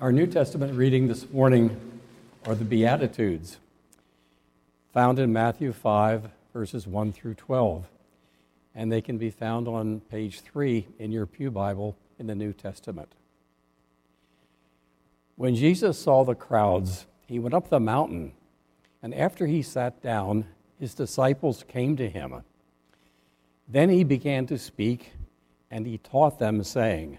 Our New Testament reading this morning are the Beatitudes, found in Matthew 5, verses 1 through 12. And they can be found on page 3 in your Pew Bible in the New Testament. When Jesus saw the crowds, he went up the mountain, and after he sat down, his disciples came to him. Then he began to speak, and he taught them, saying,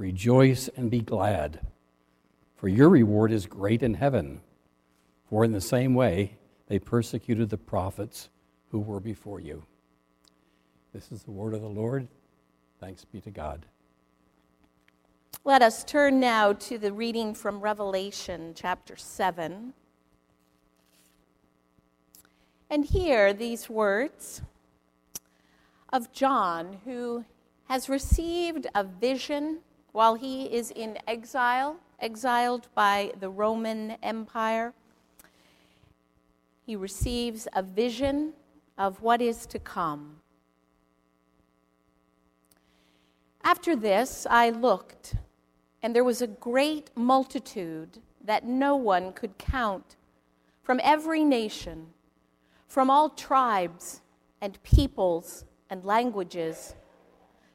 Rejoice and be glad, for your reward is great in heaven. For in the same way they persecuted the prophets who were before you. This is the word of the Lord. Thanks be to God. Let us turn now to the reading from Revelation chapter 7. And hear these words of John, who has received a vision while he is in exile, exiled by the Roman Empire, he receives a vision of what is to come. After this, I looked, and there was a great multitude that no one could count from every nation, from all tribes and peoples and languages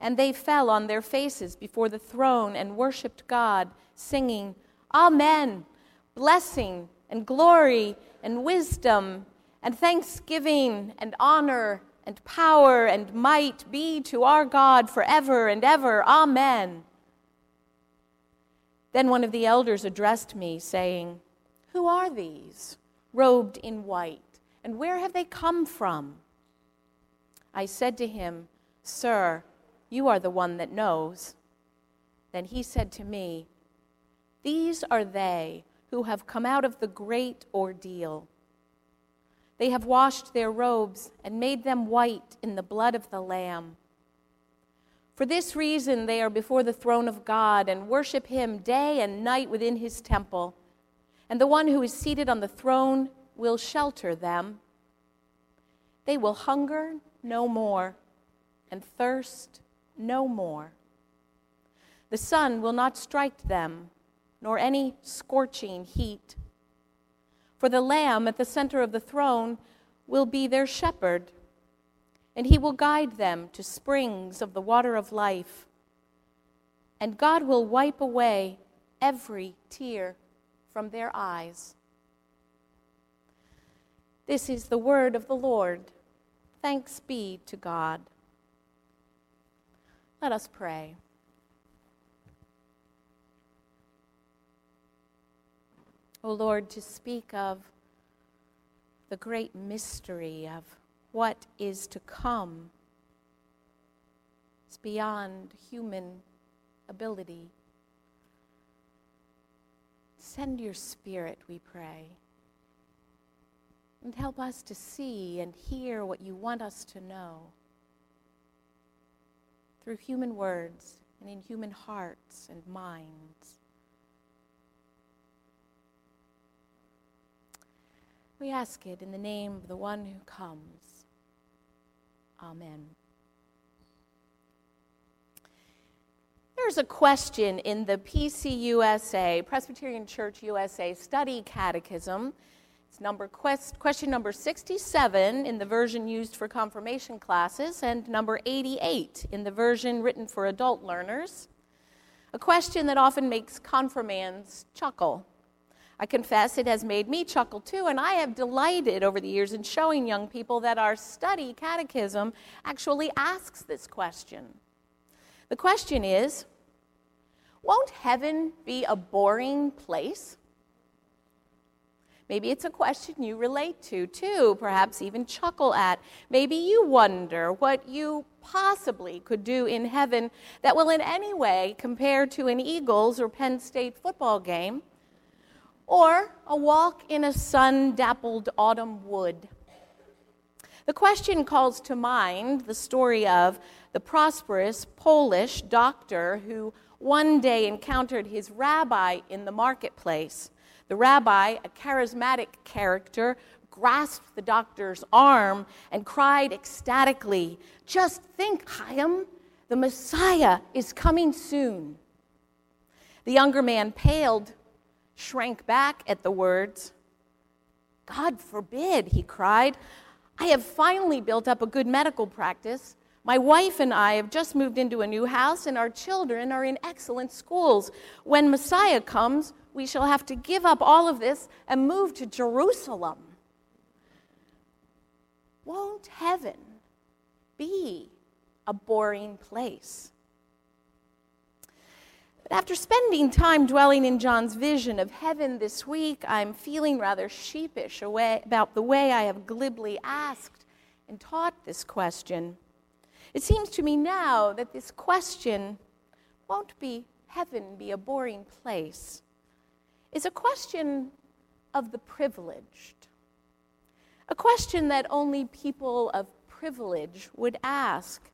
And they fell on their faces before the throne and worshiped God, singing, Amen, blessing and glory and wisdom and thanksgiving and honor and power and might be to our God forever and ever. Amen. Then one of the elders addressed me, saying, Who are these, robed in white, and where have they come from? I said to him, Sir, you are the one that knows. Then he said to me, These are they who have come out of the great ordeal. They have washed their robes and made them white in the blood of the Lamb. For this reason, they are before the throne of God and worship him day and night within his temple. And the one who is seated on the throne will shelter them. They will hunger no more and thirst no more. The sun will not strike them, nor any scorching heat. For the Lamb at the center of the throne will be their shepherd, and he will guide them to springs of the water of life. And God will wipe away every tear from their eyes. This is the word of the Lord. Thanks be to God. Let us pray. O oh Lord, to speak of the great mystery of what is to come is beyond human ability. Send your spirit, we pray, and help us to see and hear what you want us to know through human words and in human hearts and minds. We ask it in the name of the one who comes. Amen. There's a question in the PCUSA, Presbyterian Church USA Study Catechism it's number quest, question number 67 in the version used for confirmation classes and number 88 in the version written for adult learners. A question that often makes confirmands chuckle. I confess it has made me chuckle too, and I have delighted over the years in showing young people that our study catechism actually asks this question. The question is Won't heaven be a boring place? Maybe it's a question you relate to, too, perhaps even chuckle at. Maybe you wonder what you possibly could do in heaven that will in any way compare to an Eagles or Penn State football game or a walk in a sun dappled autumn wood. The question calls to mind the story of the prosperous Polish doctor who one day encountered his rabbi in the marketplace. The rabbi, a charismatic character, grasped the doctor's arm and cried ecstatically, Just think, Chaim, the Messiah is coming soon. The younger man paled shrank back at the words. God forbid, he cried. I have finally built up a good medical practice. My wife and I have just moved into a new house, and our children are in excellent schools. When Messiah comes, we shall have to give up all of this and move to Jerusalem. Won't heaven be a boring place? But after spending time dwelling in John's vision of heaven this week, I'm feeling rather sheepish about the way I have glibly asked and taught this question. It seems to me now that this question won't be heaven be a boring place, is a question of the privileged. A question that only people of privilege would ask.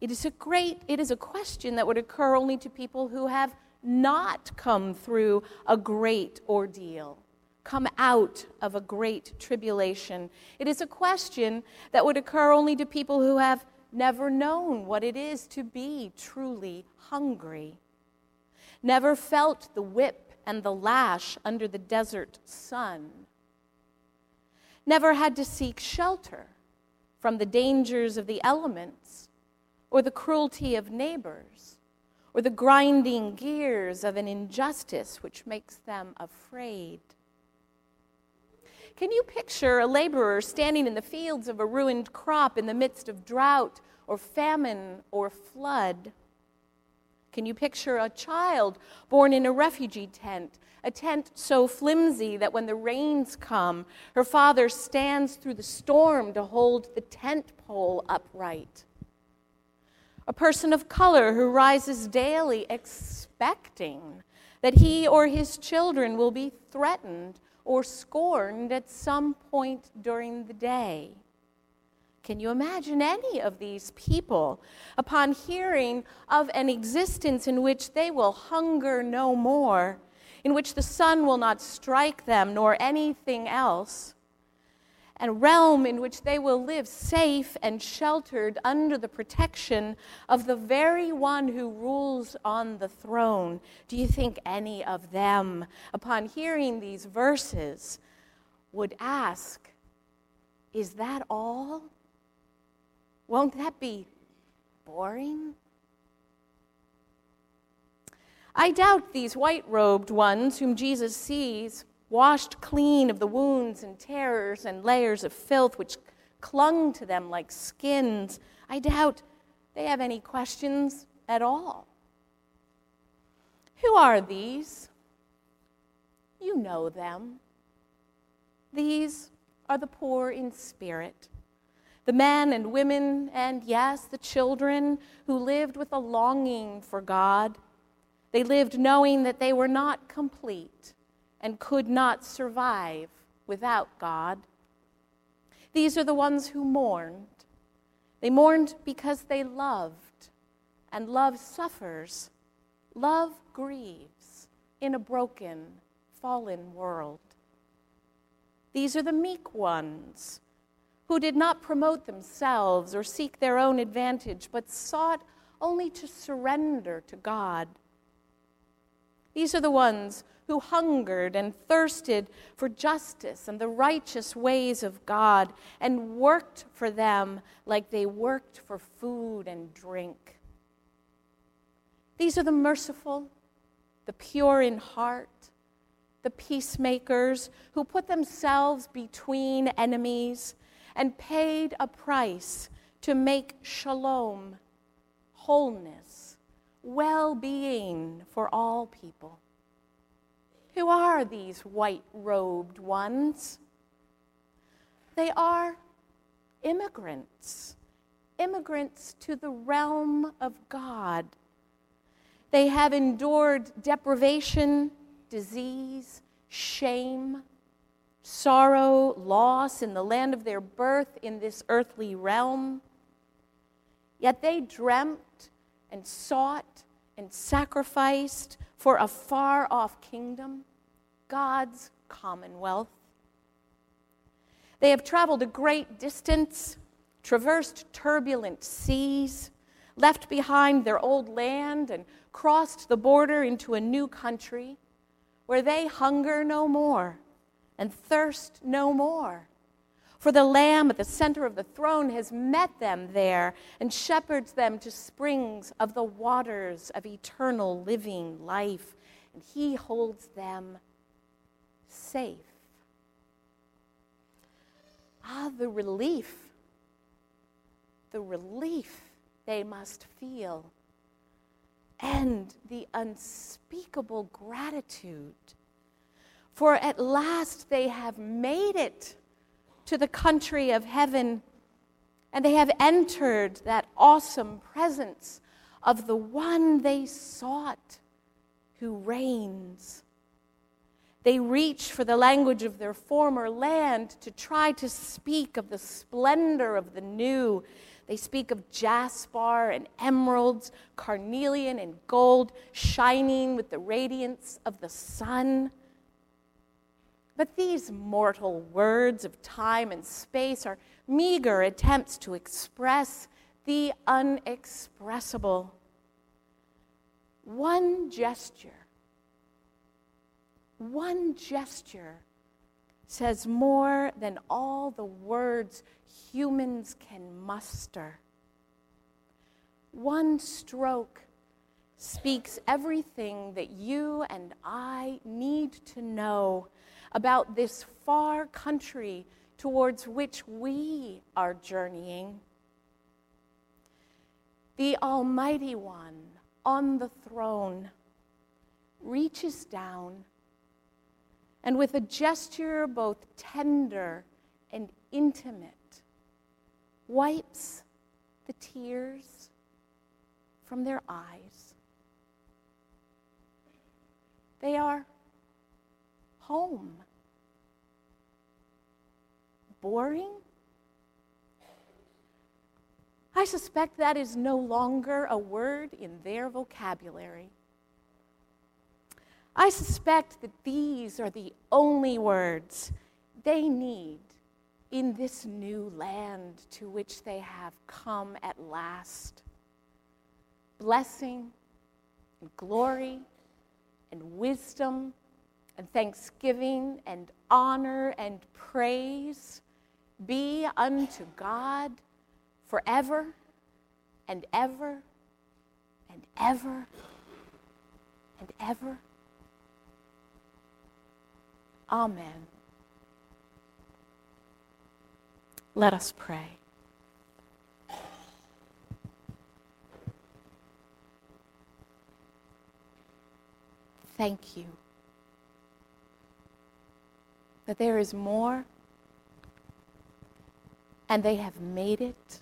It is a great, it is a question that would occur only to people who have not come through a great ordeal, come out of a great tribulation. It is a question that would occur only to people who have never known what it is to be truly hungry, never felt the whip and the lash under the desert sun, never had to seek shelter from the dangers of the elements or the cruelty of neighbors, or the grinding gears of an injustice which makes them afraid. Can you picture a laborer standing in the fields of a ruined crop in the midst of drought or famine or flood? Can you picture a child born in a refugee tent, a tent so flimsy that when the rains come, her father stands through the storm to hold the tent pole upright? a person of color who rises daily expecting that he or his children will be threatened or scorned at some point during the day. Can you imagine any of these people, upon hearing of an existence in which they will hunger no more, in which the sun will not strike them nor anything else, and a realm in which they will live safe and sheltered under the protection of the very one who rules on the throne. Do you think any of them, upon hearing these verses, would ask, Is that all? Won't that be boring? I doubt these white robed ones whom Jesus sees washed clean of the wounds and terrors and layers of filth which clung to them like skins, I doubt they have any questions at all. Who are these? You know them. These are the poor in spirit, the men and women, and yes, the children who lived with a longing for God. They lived knowing that they were not complete and could not survive without God. These are the ones who mourned. They mourned because they loved, and love suffers. Love grieves in a broken, fallen world. These are the meek ones who did not promote themselves or seek their own advantage, but sought only to surrender to God. These are the ones who hungered and thirsted for justice and the righteous ways of God and worked for them like they worked for food and drink. These are the merciful, the pure in heart, the peacemakers who put themselves between enemies and paid a price to make shalom, wholeness, well being for all people. Who are these white robed ones? They are immigrants, immigrants to the realm of God. They have endured deprivation, disease, shame, sorrow, loss in the land of their birth in this earthly realm. Yet they dreamt and sought and sacrificed for a far off kingdom God's commonwealth. They have traveled a great distance, traversed turbulent seas, left behind their old land, and crossed the border into a new country where they hunger no more and thirst no more. For the Lamb at the center of the throne has met them there and shepherds them to springs of the waters of eternal living life, and he holds them safe. Ah, the relief, the relief they must feel, and the unspeakable gratitude. For at last they have made it to the country of heaven, and they have entered that awesome presence of the one they sought who reigns they reach for the language of their former land to try to speak of the splendor of the new. They speak of jasper and emeralds, carnelian and gold, shining with the radiance of the sun. But these mortal words of time and space are meager attempts to express the unexpressible. One gesture one gesture says more than all the words humans can muster. One stroke speaks everything that you and I need to know about this far country towards which we are journeying. The Almighty One on the throne reaches down and with a gesture both tender and intimate, wipes the tears from their eyes. They are home. Boring? I suspect that is no longer a word in their vocabulary. I suspect that these are the only words they need in this new land to which they have come at last. Blessing and glory and wisdom and thanksgiving and honor and praise be unto God forever and ever and ever and ever. Amen. Let us pray. Thank you that there is more and they have made it.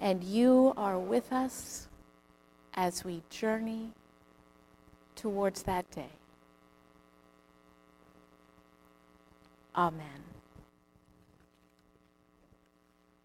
And you are with us as we journey towards that day. Amen.